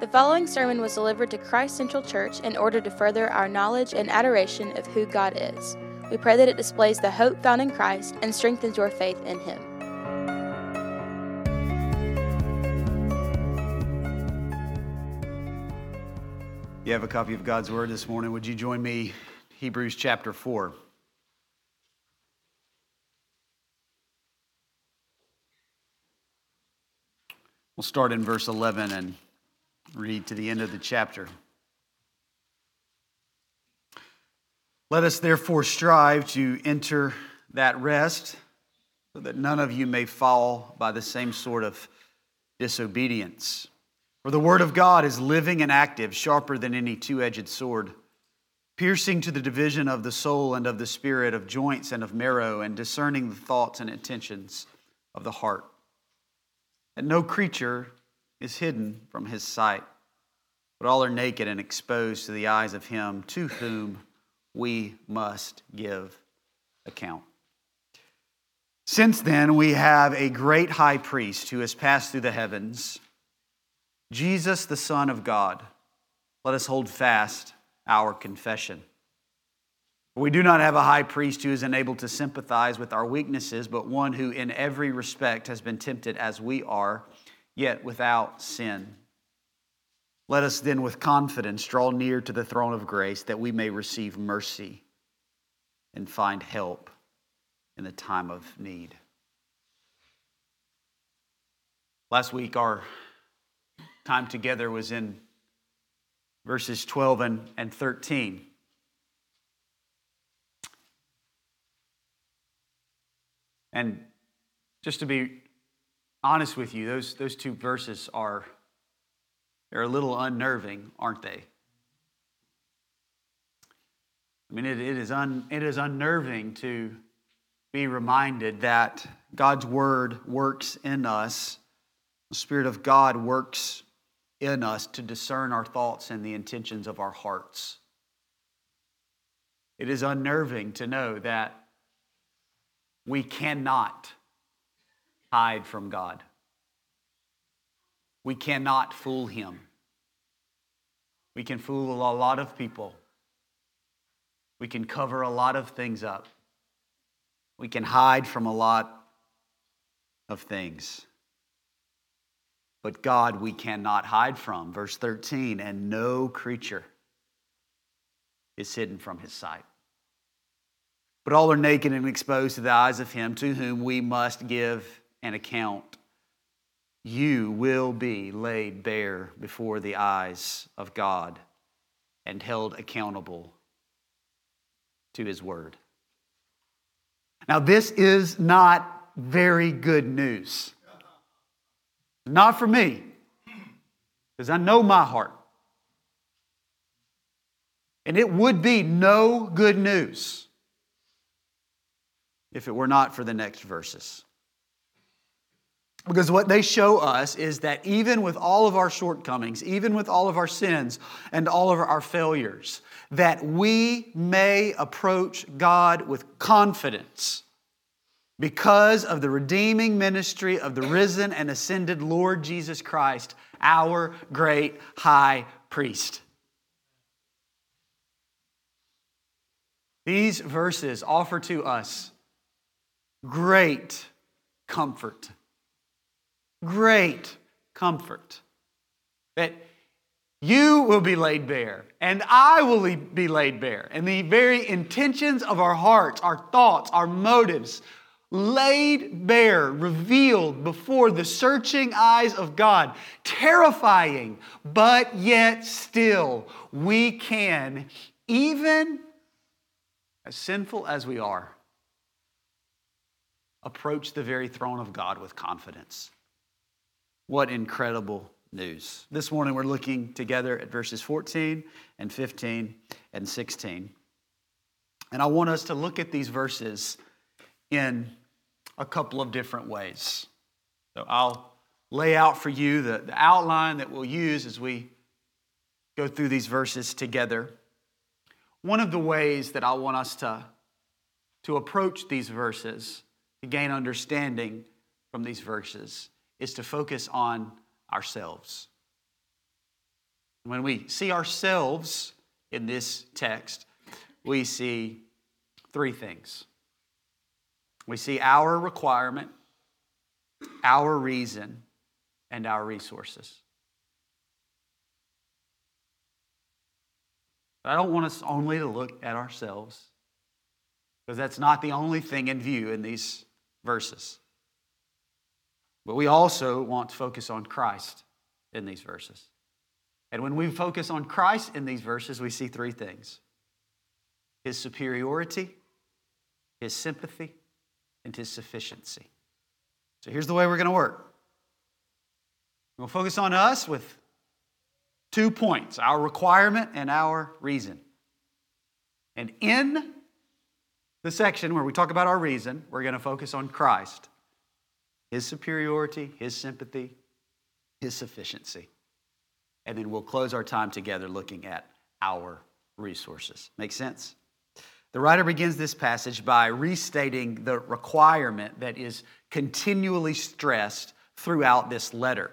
The following sermon was delivered to Christ Central Church in order to further our knowledge and adoration of who God is. We pray that it displays the hope found in Christ and strengthens your faith in Him. You have a copy of God's Word this morning. Would you join me, Hebrews chapter 4? We'll start in verse 11 and read to the end of the chapter. Let us therefore strive to enter that rest so that none of you may fall by the same sort of disobedience. For the word of God is living and active, sharper than any two edged sword, piercing to the division of the soul and of the spirit, of joints and of marrow, and discerning the thoughts and intentions of the heart. And no creature is hidden from his sight, but all are naked and exposed to the eyes of him to whom we must give account. Since then, we have a great high priest who has passed through the heavens, Jesus, the Son of God. Let us hold fast our confession. We do not have a high priest who is unable to sympathize with our weaknesses, but one who in every respect has been tempted as we are, yet without sin. Let us then with confidence draw near to the throne of grace that we may receive mercy and find help in the time of need. Last week, our time together was in verses 12 and, and 13. And just to be honest with you, those, those two verses are they're a little unnerving, aren't they? I mean, it, it, is un, it is unnerving to be reminded that God's word works in us. The Spirit of God works in us to discern our thoughts and the intentions of our hearts. It is unnerving to know that we cannot hide from God. We cannot fool him. We can fool a lot of people. We can cover a lot of things up. We can hide from a lot of things. But God, we cannot hide from. Verse 13, and no creature is hidden from his sight. But all are naked and exposed to the eyes of him to whom we must give an account you will be laid bare before the eyes of God and held accountable to his word. Now, this is not very good news. Not for me, because I know my heart. And it would be no good news if it were not for the next verses. Because what they show us is that even with all of our shortcomings, even with all of our sins and all of our failures, that we may approach God with confidence because of the redeeming ministry of the risen and ascended Lord Jesus Christ, our great high priest. These verses offer to us great comfort great comfort that you will be laid bare, and I will be laid bare. And the very intentions of our hearts, our thoughts, our motives, laid bare, revealed before the searching eyes of God. Terrifying, but yet still, we can, even as sinful as we are, approach the very throne of God with confidence. What incredible news. This morning we're looking together at verses 14 and 15 and 16. And I want us to look at these verses in a couple of different ways. So I'll lay out for you the, the outline that we'll use as we go through these verses together. One of the ways that I want us to, to approach these verses, to gain understanding from these verses, is to focus on ourselves. When we see ourselves in this text, we see three things. We see our requirement, our reason, and our resources. I don't want us only to look at ourselves, because that's not the only thing in view in these verses. But we also want to focus on Christ in these verses. And when we focus on Christ in these verses, we see three things his superiority, his sympathy, and his sufficiency. So here's the way we're going to work. We'll focus on us with two points our requirement and our reason. And in the section where we talk about our reason, we're going to focus on Christ, his superiority, his sympathy, his sufficiency. And then we'll close our time together looking at our resources. Make sense? The writer begins this passage by restating the requirement that is continually stressed throughout this letter.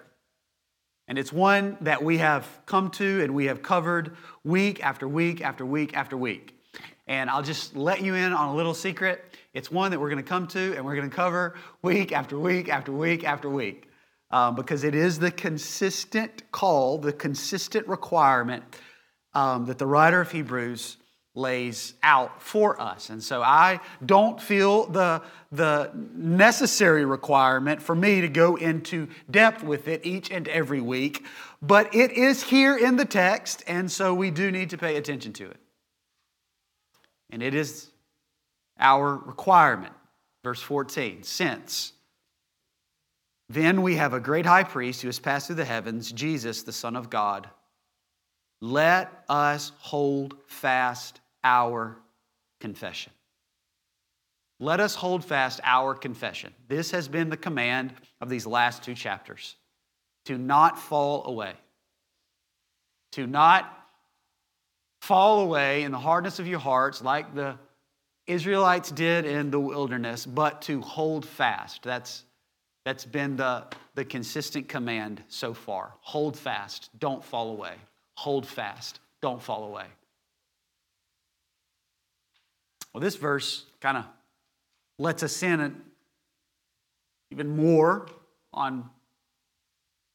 And it's one that we have come to and we have covered week after week after week after week. And I'll just let you in on a little secret. It's one that we're going to come to and we're going to cover week after week after week after week. Um, because it is the consistent call, the consistent requirement um, that the writer of Hebrews lays out for us. And so I don't feel the, the necessary requirement for me to go into depth with it each and every week, but it is here in the text, and so we do need to pay attention to it. And it is our requirement. Verse 14, since then we have a great high priest who has passed through the heavens, Jesus, the Son of God. Let us hold fast our confession. Let us hold fast our confession. This has been the command of these last two chapters to not fall away, to not fall away in the hardness of your hearts like the Israelites did in the wilderness, but to hold fast. That's, that's been the, the consistent command so far. Hold fast, don't fall away. Hold fast, don't fall away. Well, this verse kind of lets us in even more on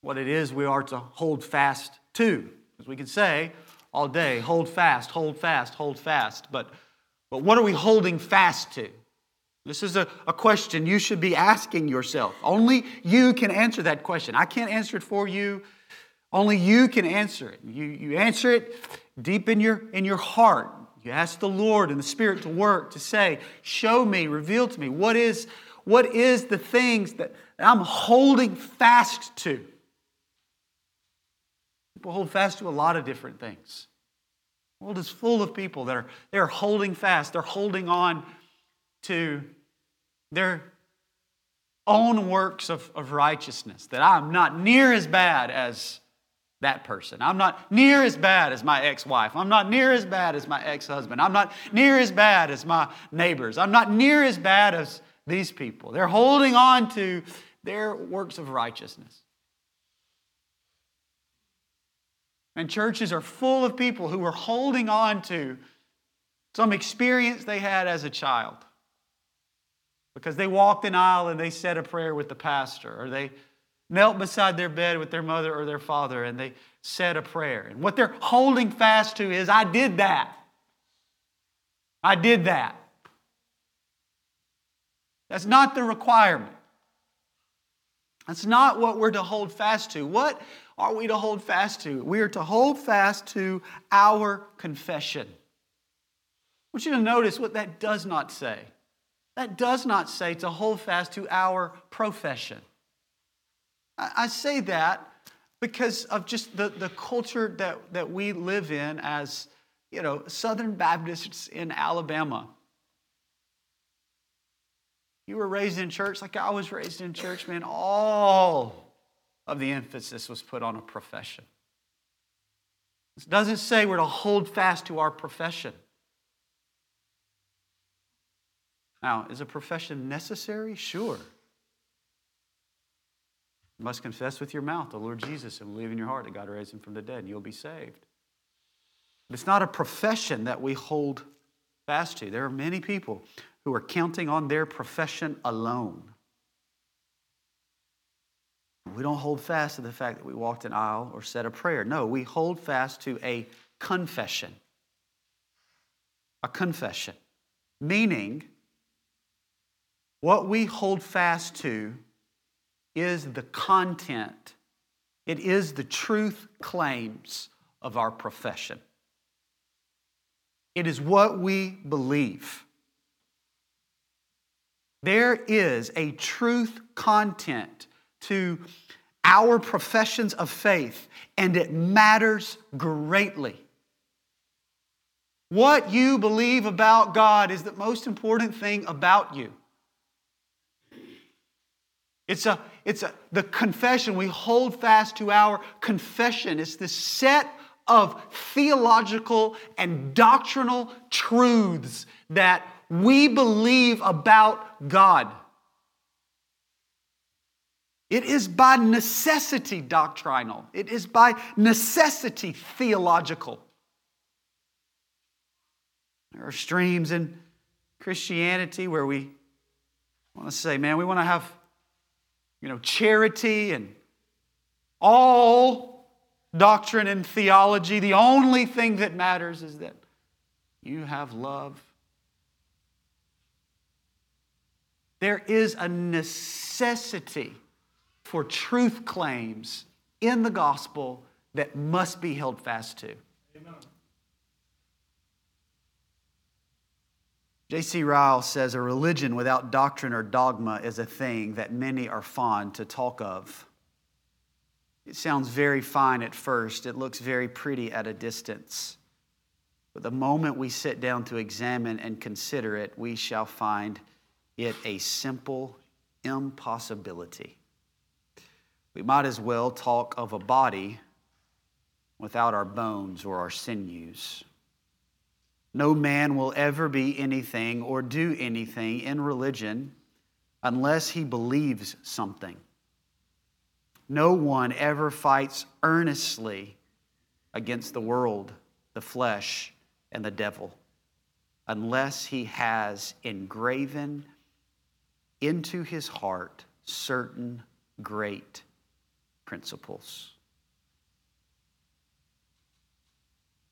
what it is we are to hold fast to. Because we can say all day, hold fast, hold fast, hold fast. But, but what are we holding fast to? This is a, a question you should be asking yourself. Only you can answer that question. I can't answer it for you. Only you can answer it. You, you answer it deep in your, in your heart. You ask the Lord and the Spirit to work, to say, Show me, reveal to me what is, what is the things that I'm holding fast to. People hold fast to a lot of different things. The world is full of people that are they're holding fast, they're holding on to their own works of, of righteousness, that I'm not near as bad as that person. I'm not near as bad as my ex wife. I'm not near as bad as my ex husband. I'm not near as bad as my neighbors. I'm not near as bad as these people. They're holding on to their works of righteousness. And churches are full of people who are holding on to some experience they had as a child because they walked an aisle and they said a prayer with the pastor or they knelt beside their bed with their mother or their father and they said a prayer. And what they're holding fast to is, I did that. I did that. That's not the requirement. That's not what we're to hold fast to. What are we to hold fast to? We are to hold fast to our confession. I want you to notice what that does not say. That does not say to hold fast to our profession. I say that because of just the, the culture that, that we live in as, you know, Southern Baptists in Alabama. You were raised in church like I was raised in church, man. All of the emphasis was put on a profession. It doesn't say we're to hold fast to our profession. Now, is a profession necessary? Sure. You must confess with your mouth the Lord Jesus and believe in your heart that God raised him from the dead, and you'll be saved. But it's not a profession that we hold fast to. There are many people who are counting on their profession alone. We don't hold fast to the fact that we walked an aisle or said a prayer. No, we hold fast to a confession. A confession. Meaning, what we hold fast to is the content, it is the truth claims of our profession. It is what we believe. There is a truth content to our professions of faith, and it matters greatly. What you believe about God is the most important thing about you. It's a, it's a, the confession. We hold fast to our confession. It's the set of theological and doctrinal truths that we believe about God. It is by necessity doctrinal, it is by necessity theological. There are streams in Christianity where we want to say, man, we want to have, you know, charity and all doctrine and theology. The only thing that matters is that you have love. There is a necessity for truth claims in the gospel that must be held fast to. J.C. Ryle says a religion without doctrine or dogma is a thing that many are fond to talk of. It sounds very fine at first, it looks very pretty at a distance. But the moment we sit down to examine and consider it, we shall find it a simple impossibility. We might as well talk of a body without our bones or our sinews. No man will ever be anything or do anything in religion unless he believes something. No one ever fights earnestly against the world, the flesh, and the devil unless he has engraven into his heart certain great principles.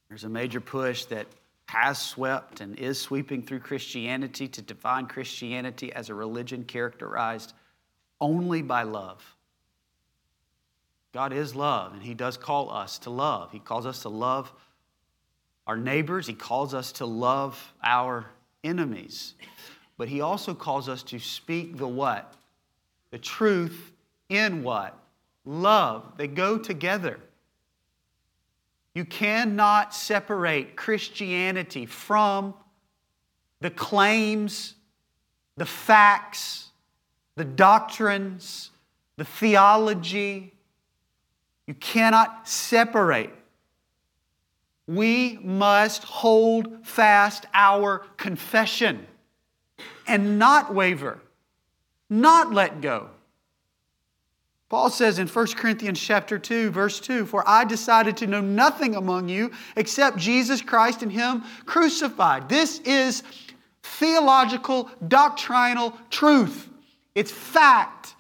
There's a major push that has swept and is sweeping through Christianity to define Christianity as a religion characterized only by love. God is love, and He does call us to love. He calls us to love our neighbors, He calls us to love our enemies. But He also calls us to speak the what? The truth in what? Love. They go together. You cannot separate Christianity from the claims, the facts, the doctrines, the theology. You cannot separate. We must hold fast our confession and not waver, not let go. Paul says in 1 Corinthians chapter 2 verse 2, "For I decided to know nothing among you except Jesus Christ and him crucified." This is theological doctrinal truth. It's fact.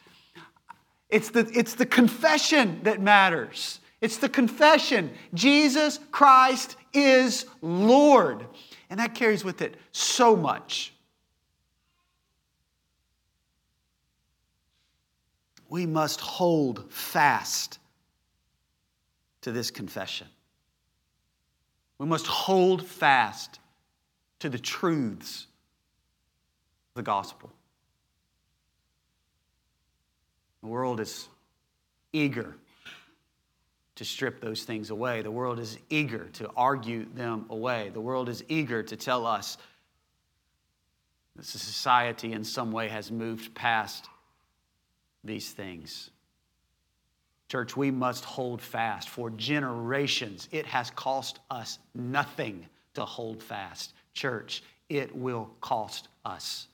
It's the, it's the confession that matters. It's the confession. Jesus Christ is Lord. And that carries with it so much. We must hold fast to this confession. We must hold fast to the truths of the gospel. The world is eager to strip those things away. The world is eager to argue them away. The world is eager to tell us that society in some way has moved past these things. Church, we must hold fast. For generations, it has cost us nothing to hold fast. Church, it will cost us.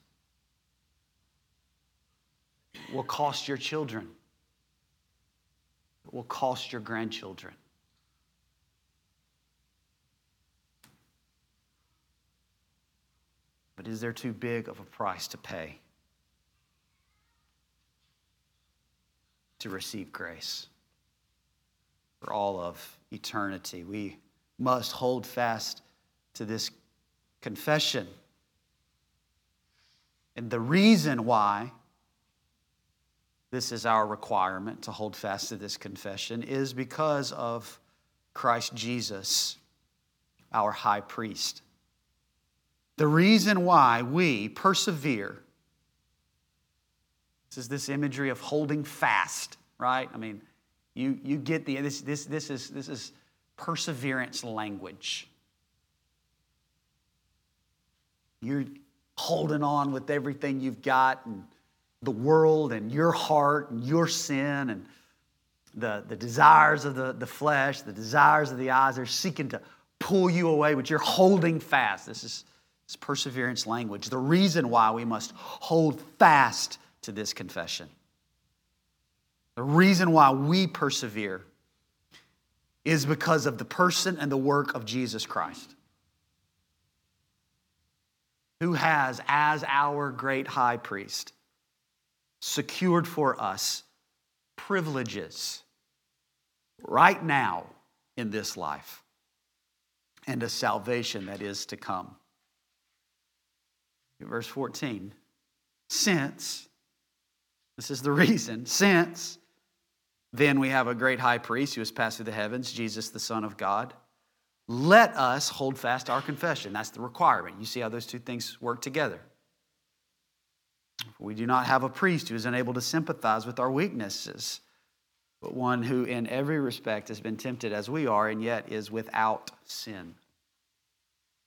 It will cost your children. that will cost your grandchildren. But is there too big of a price to pay to receive grace for all of eternity? We must hold fast to this confession. And the reason why this is our requirement to hold fast to this confession is because of Christ Jesus, our high priest. The reason why we persevere this is this imagery of holding fast, right? I mean, you, you get the this, this, this is this is perseverance language. You're holding on with everything you've got and the world and your heart and your sin and the, the desires of the, the flesh, the desires of the eyes. They're seeking to pull you away, but you're holding fast. This is it's perseverance language. The reason why we must hold fast to this confession. The reason why we persevere is because of the person and the work of Jesus Christ, who has, as our great high priest, secured for us privileges right now in this life and a salvation that is to come. Verse 14, since, this is the reason, since then we have a great high priest who has passed through the heavens, Jesus, the Son of God. Let us hold fast our confession. That's the requirement. You see how those two things work together. We do not have a priest who is unable to sympathize with our weaknesses, but one who in every respect has been tempted as we are and yet is without sin.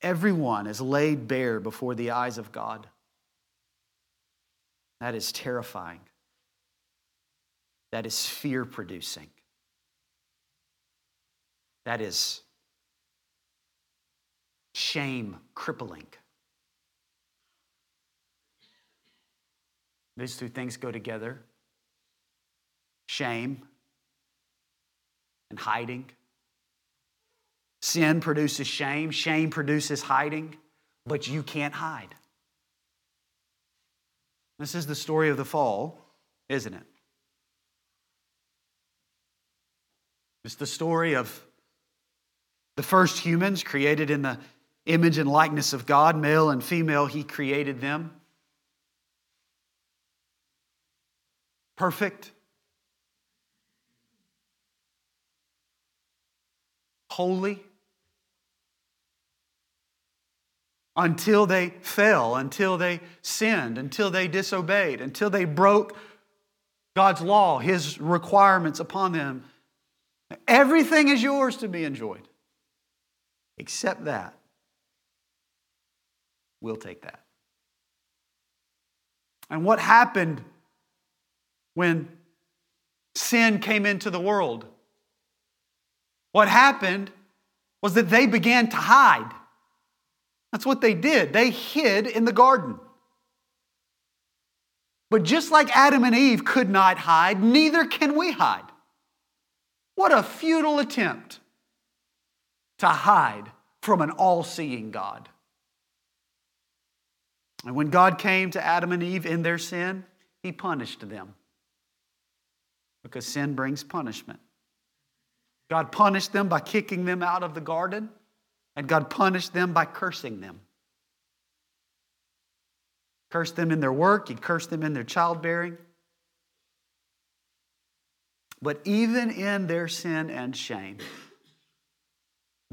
Everyone is laid bare before the eyes of God. That is terrifying. That is fear producing. That is shame crippling. These two things go together shame and hiding. Sin produces shame, shame produces hiding, but you can't hide. This is the story of the fall, isn't it? It's the story of the first humans created in the image and likeness of God, male and female, He created them. Perfect. Holy. Until they fell, until they sinned, until they disobeyed, until they broke God's law, His requirements upon them Everything is yours to be enjoyed. Except that. We'll take that. And what happened when sin came into the world? What happened was that they began to hide. That's what they did. They hid in the garden. But just like Adam and Eve could not hide, neither can we hide. What a futile attempt to hide from an all seeing God. And when God came to Adam and Eve in their sin, he punished them because sin brings punishment. God punished them by kicking them out of the garden, and God punished them by cursing them. Cursed them in their work, He cursed them in their childbearing. But even in their sin and shame,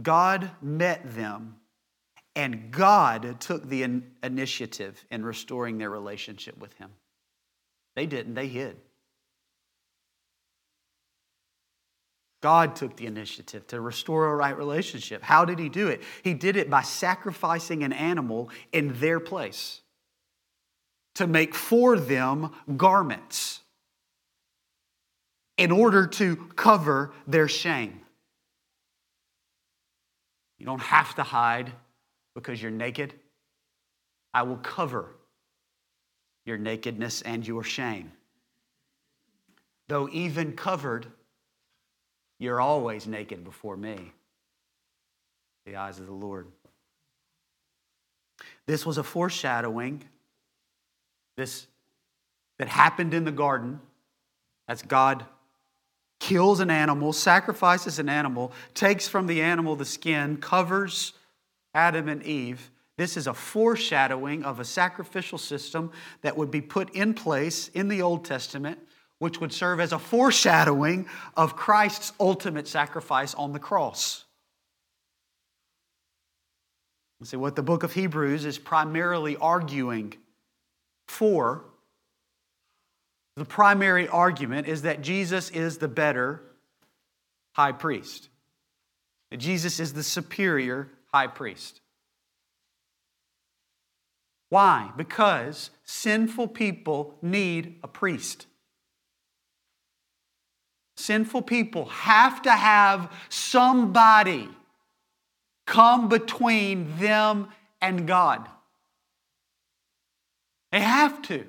God met them and God took the initiative in restoring their relationship with Him. They didn't, they hid. God took the initiative to restore a right relationship. How did He do it? He did it by sacrificing an animal in their place to make for them garments in order to cover their shame. You don't have to hide because you're naked. I will cover your nakedness and your shame. Though even covered, You're always naked before me. The eyes of the Lord. This was a foreshadowing. This that happened in the garden as God kills an animal, sacrifices an animal, takes from the animal the skin, covers Adam and Eve. This is a foreshadowing of a sacrificial system that would be put in place in the Old Testament, which would serve as a foreshadowing of Christ's ultimate sacrifice on the cross. See, what the book of Hebrews is primarily arguing for the primary argument is that Jesus is the better high priest. That Jesus is the superior high priest. Why? Because sinful people need a priest. Sinful people have to have somebody come between them and God. They have to.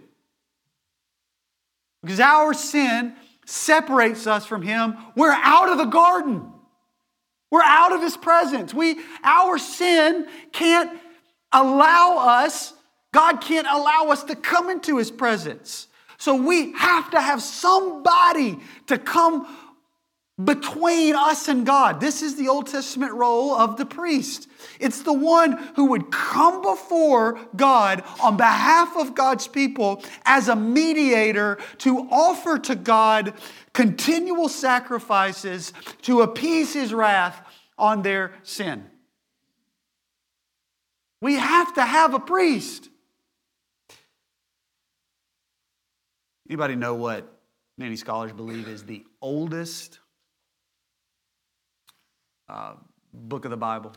Because our sin separates us from Him. We're out of the garden. We're out of His presence. We, our sin can't allow us, God can't allow us to come into His presence. So we have to have somebody to come between us and God. This is the Old Testament role of the priest. It's the one who would come before God on behalf of God's people as a mediator to offer to God continual sacrifices to appease his wrath on their sin. We have to have a priest. Anybody know what many scholars believe is the oldest uh, book of the Bible?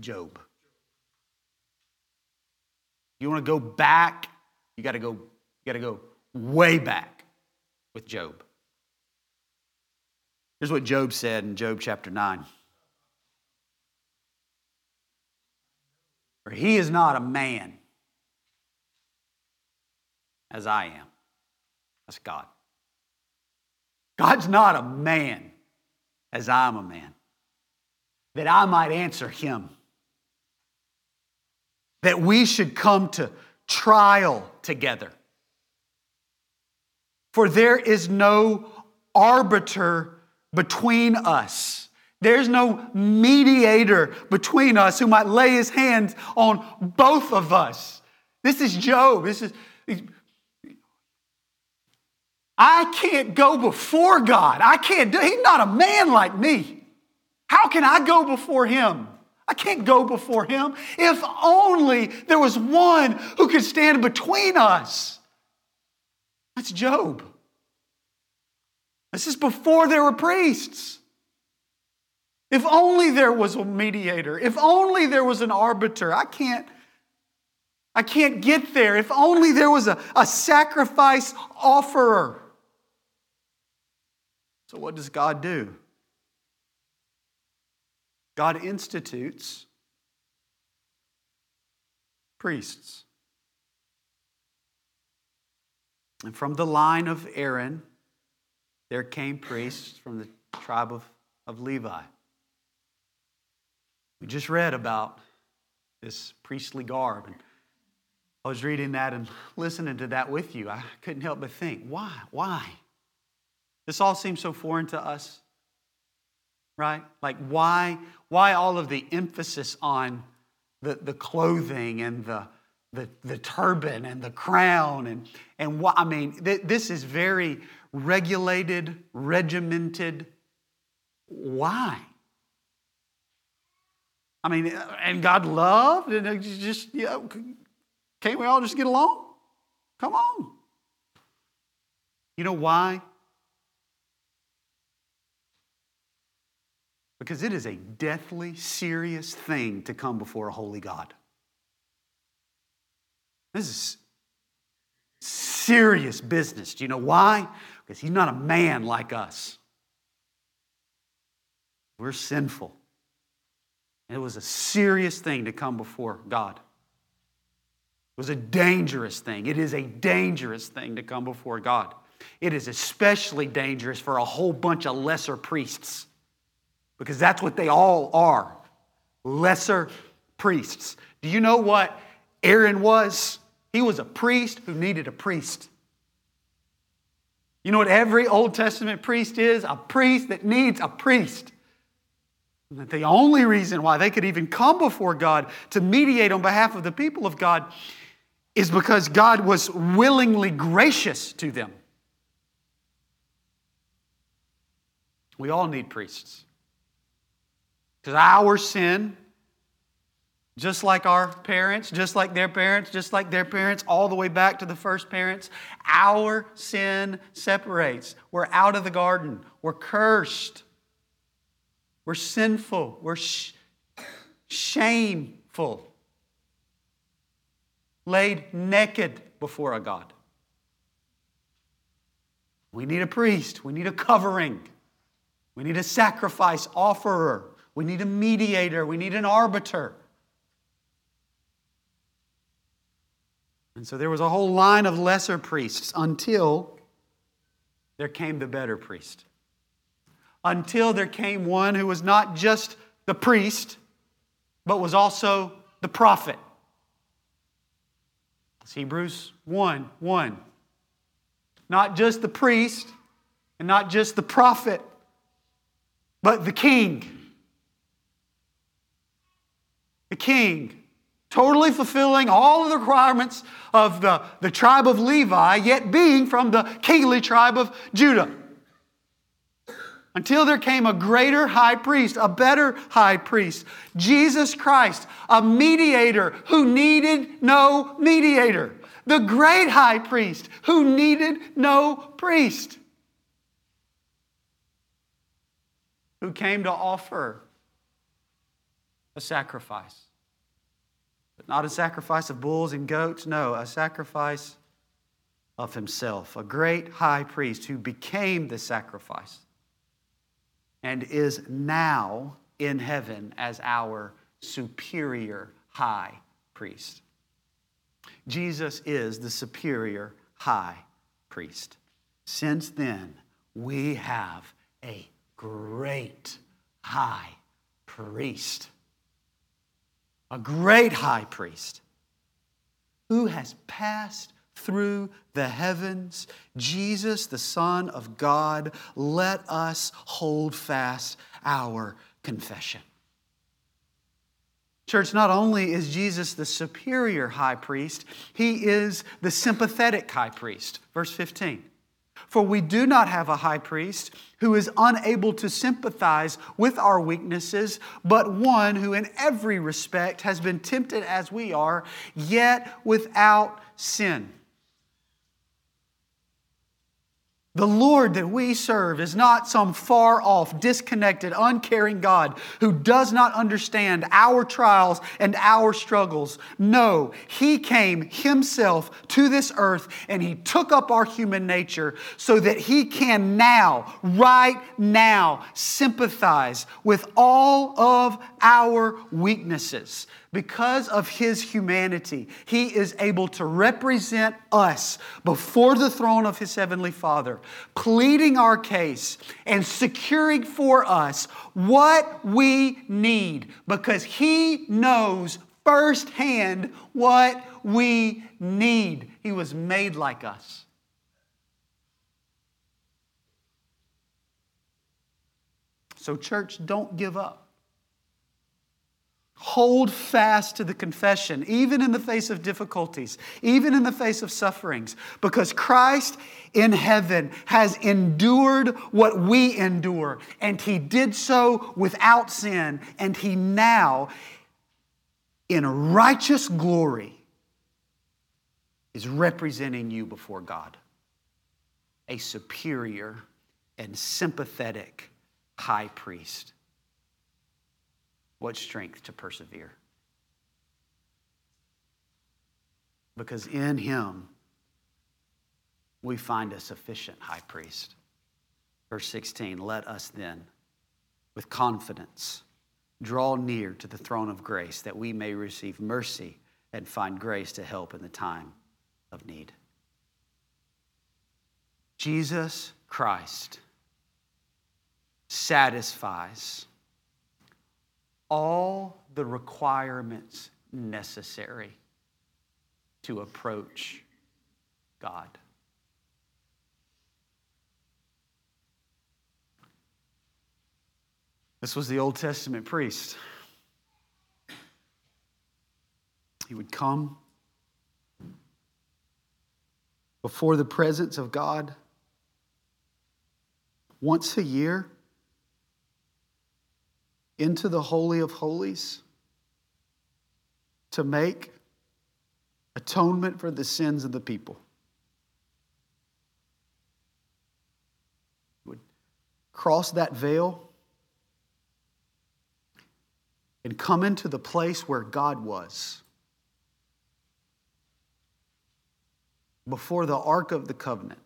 Job. You want to go back, you got to go, you got to go way back with Job. Here's what Job said in Job chapter 9. For he is not a man as I am. That's God. God's not a man as I'm a man, that I might answer him. That we should come to trial together. For there is no arbiter between us. There's no mediator between us who might lay his hands on both of us. This is Job. This is I can't go before God. I can't do He's not a man like me. How can I go before him? I can't go before him. If only there was one who could stand between us. That's Job. This is before there were priests. If only there was a mediator, if only there was an arbiter. I can't I can't get there. If only there was a, a sacrifice offerer. So, what does God do? God institutes priests. And from the line of Aaron, there came priests from the tribe of, of Levi. We just read about this priestly garb. And I was reading that and listening to that with you. I couldn't help but think, why? Why? This all seems so foreign to us, right? Like, why, why all of the emphasis on the, the clothing and the, the, the turban and the crown? And, and what, I mean, th- this is very regulated, regimented. Why? I mean, uh, and God loved, and just, you know, can't we all just get along? Come on. You know why? Because it is a deathly serious thing to come before a holy God. This is serious business. Do you know why? Because he's not a man like us. We're sinful. it was a serious thing to come before God. It was a dangerous thing. It is a dangerous thing to come before God. it is especially dangerous for a whole bunch of lesser priests because that's what they all are lesser priests. Do you know what Aaron was? He was a priest who needed a priest. You know what every Old Testament priest is? A priest that needs a priest. That the only reason why they could even come before God to mediate on behalf of the people of God is because God was willingly gracious to them. We all need priests. Because our sin, just like our parents, just like their parents, just like their parents, all the way back to the first parents, our sin separates. We're out of the garden. We're cursed. We're sinful. We're sh- shameful. Laid naked before a God. We need a priest. We need a covering. We need a sacrifice offerer. We need a mediator. We need an arbiter. And so there was a whole line of lesser priests until there came the better priest. Until there came one who was not just the priest, but was also the prophet. It's Hebrews 1 1. Not just the priest and not just the prophet, but the king. King, totally fulfilling all of the requirements of the, the tribe of Levi, yet being from the kingly tribe of Judah. Until there came a greater high priest, a better high priest, Jesus Christ, a mediator who needed no mediator, the great high priest who needed no priest. who came to offer a sacrifice. But not a sacrifice of bulls and goats, no, a sacrifice of himself, a great high priest who became the sacrifice and is now in heaven as our superior high priest. Jesus is the superior high priest. Since then, we have a great high priest. A great high priest who has passed through the heavens, Jesus, the Son of God, let us hold fast our confession. Church, not only is Jesus the superior high priest, he is the sympathetic high priest. Verse 15. For we do not have a high priest who is unable to sympathize with our weaknesses, but one who in every respect has been tempted as we are, yet without sin. The Lord that we serve is not some far off, disconnected, uncaring God who does not understand our trials and our struggles. No, He came Himself to this earth and He took up our human nature so that He can now, right now, sympathize with all of our weaknesses because of his humanity, he is able to represent us before the throne of his heavenly Father, pleading our case and securing for us what we need because he knows firsthand what we need. He was made like us. So, church, don't give up. Hold fast to the confession, even in the face of difficulties, even in the face of sufferings, because Christ in heaven has endured what we endure, and he did so without sin, and he now, in righteous glory, is representing you before God. A superior and sympathetic high priest what strength to persevere. Because in him we find a sufficient high priest. Verse 16 Let us then, with confidence, draw near to the throne of grace that we may receive mercy and find grace to help in the time of need. Jesus Christ satisfies all the requirements necessary to approach God. This was the Old Testament priest. He would come before the presence of God once a year into the Holy of Holies to make atonement for the sins of the people. Would cross that veil and come into the place where God was. Before the Ark of the Covenant.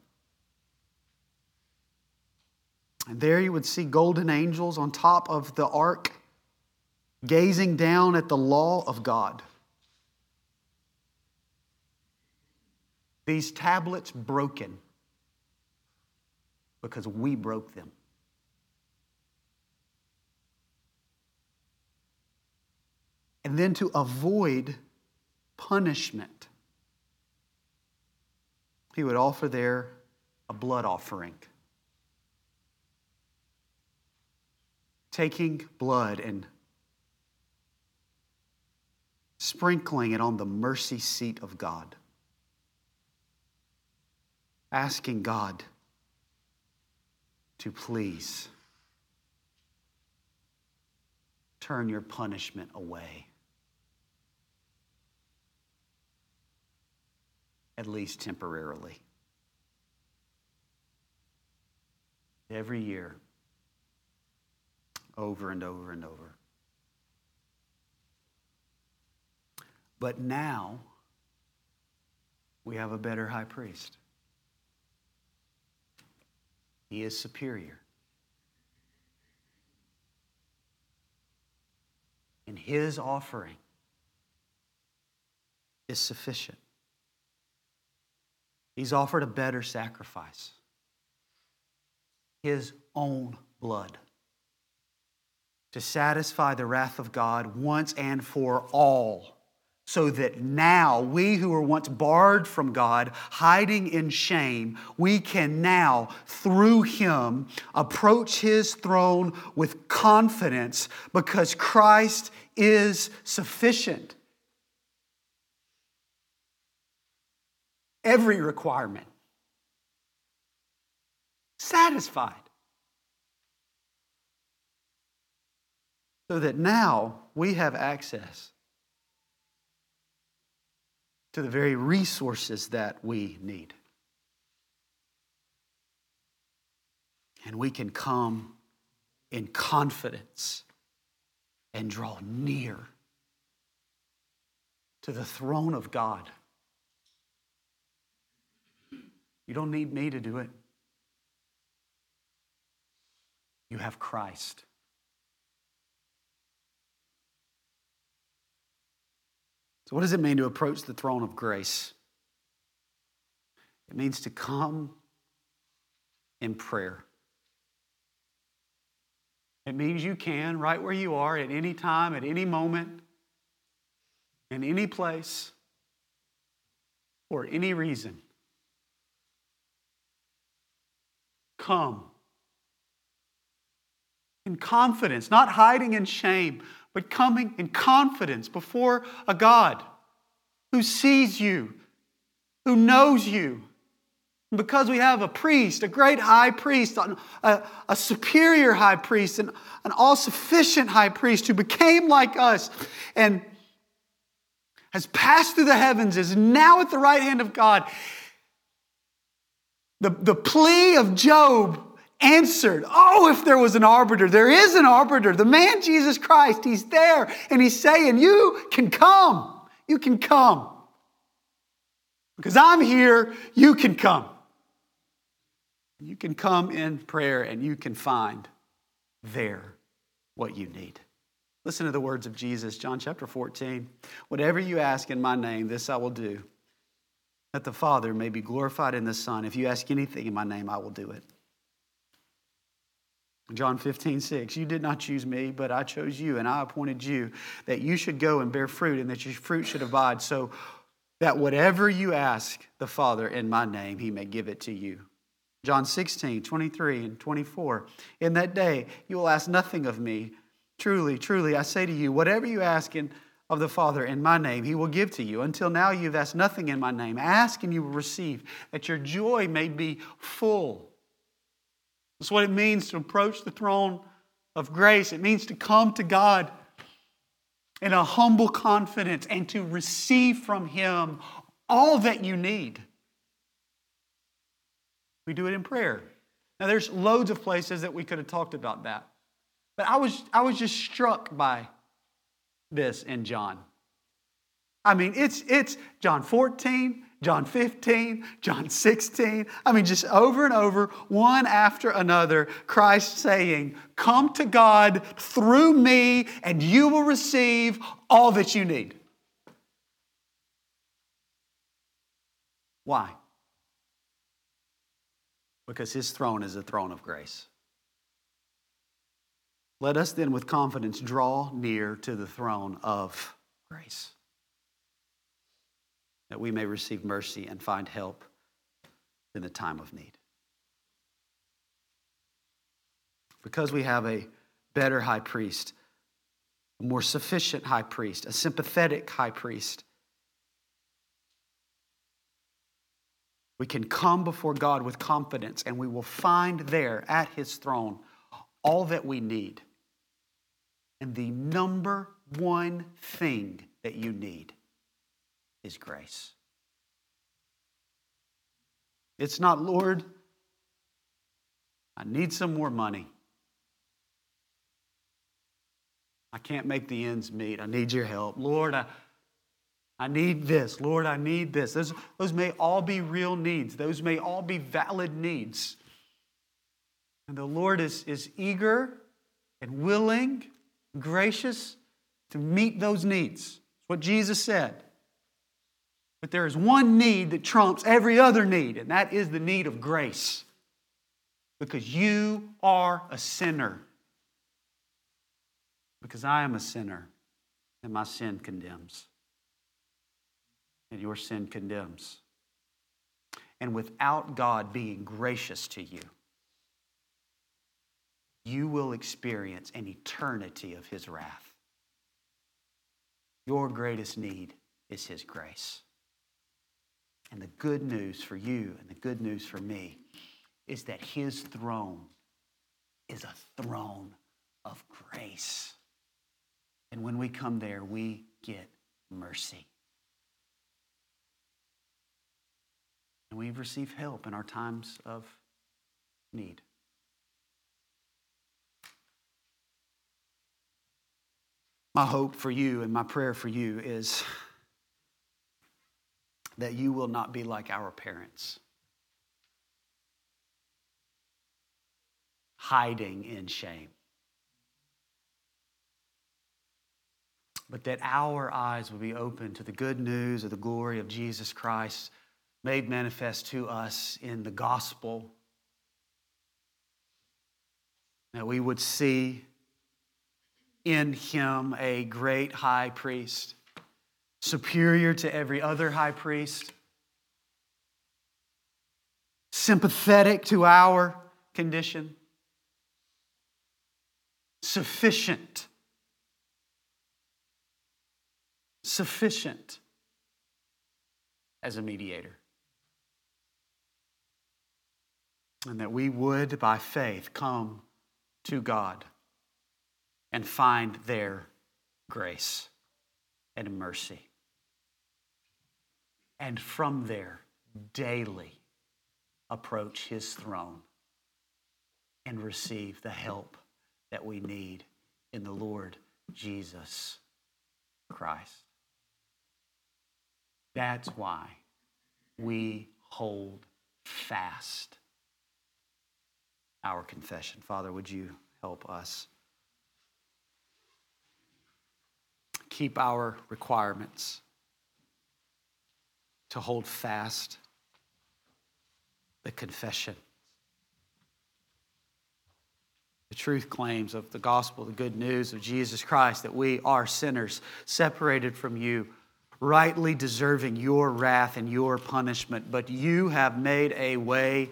And there you would see golden angels on top of the ark, gazing down at the law of God. These tablets broken because we broke them. And then to avoid punishment, he would offer there a blood offering. Taking blood and sprinkling it on the mercy seat of God. Asking God to please turn your punishment away. at least temporarily. Every year, over and over and over. But now, we have a better high priest. He is superior. And his offering is sufficient. He's offered a better sacrifice His own blood to satisfy the wrath of God once and for all. So that now we who were once barred from God, hiding in shame, we can now, through Him, approach His throne with confidence because Christ is sufficient. every requirement. Satisfied. So that now we have access to the very resources that we need. And we can come in confidence and draw near to the throne of God You don't need me to do it. You have Christ. So, what does it mean to approach the throne of grace? It means to come in prayer. It means you can, right where you are, at any time, at any moment, in any place, for any reason. come in confidence, not hiding in shame, but coming in confidence before a God who sees you, who knows you. Because we have a priest, a great high priest, a, a superior high priest, an, an all sufficient high priest who became like us and has passed through the heavens, is now at the right hand of God, the, the plea of Job answered. Oh, if there was an arbiter, there is an arbiter. The man Jesus Christ, he's there and he's saying, You can come. You can come. Because I'm here, you can come. You can come in prayer and you can find there what you need. Listen to the words of Jesus, John chapter 14. Whatever you ask in my name, this I will do that the Father may be glorified in the Son. If you ask anything in my name, I will do it. John 15, 6. You did not choose me, but I chose you, and I appointed you that you should go and bear fruit, and that your fruit should abide, so that whatever you ask the Father in my name, he may give it to you. John 16, 23 and 24. In that day, you will ask nothing of me. Truly, truly, I say to you, whatever you ask in, of the Father in my name, he will give to you. Until now, you've asked nothing in my name. Ask and you will receive, that your joy may be full. That's what it means to approach the throne of grace. It means to come to God in a humble confidence and to receive from Him all that you need. We do it in prayer. Now, there's loads of places that we could have talked about that. But I was, I was just struck by this in John. I mean, it's, it's John 14, John 15, John 16. I mean, just over and over, one after another, Christ saying, Come to God through me, and you will receive all that you need. Why? Because his throne is a throne of grace. Let us then with confidence draw near to the throne of grace that we may receive mercy and find help in the time of need. Because we have a better high priest, a more sufficient high priest, a sympathetic high priest, we can come before God with confidence and we will find there at his throne all that we need. And the number one thing that you need is grace. It's not, Lord, I need some more money. I can't make the ends meet. I need your help. Lord, I, I need this. Lord, I need this. Those, those may all be real needs, those may all be valid needs. And the Lord is, is eager and willing, gracious to meet those needs. That's what Jesus said. But there is one need that trumps every other need, and that is the need of grace. Because you are a sinner. Because I am a sinner, and my sin condemns. And your sin condemns. And without God being gracious to you, you will experience an eternity of His wrath. Your greatest need is His grace. And the good news for you and the good news for me is that his throne is a throne of grace. And when we come there, we get mercy. And we receive help in our times of need. My hope for you and my prayer for you is that you will not be like our parents, hiding in shame. But that our eyes will be open to the good news of the glory of Jesus Christ made manifest to us in the gospel. That we would see in him a great high priest superior to every other high priest, sympathetic to our condition, sufficient. Sufficient as a mediator. And that we would, by faith, come to God and find there grace and mercy and from there daily approach his throne and receive the help that we need in the Lord Jesus Christ. That's why we hold fast our confession. Father, would you help us? Keep our requirements to hold fast the confession. The truth claims of the gospel, the good news of Jesus Christ, that we are sinners separated from you, rightly deserving your wrath and your punishment, but you have made a way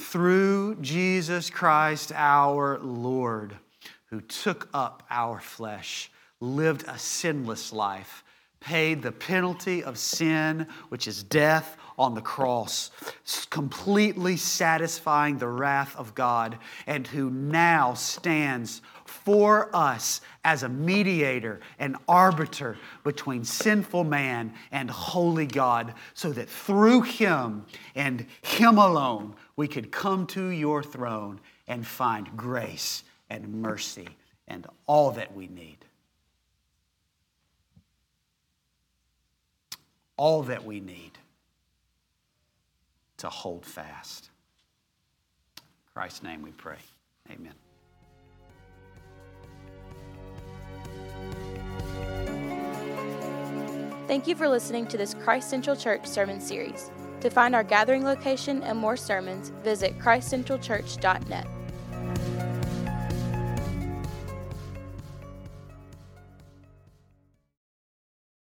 through Jesus Christ our Lord, who took up our flesh, lived a sinless life, paid the penalty of sin, which is death, on the cross, completely satisfying the wrath of God, and who now stands for us as a mediator and arbiter between sinful man and holy God, so that through him and him alone we could come to your throne and find grace and mercy and all that we need. All that we need to hold fast. In Christ's name we pray. Amen. Thank you for listening to this Christ Central Church sermon series. To find our gathering location and more sermons, visit christcentralchurch.net.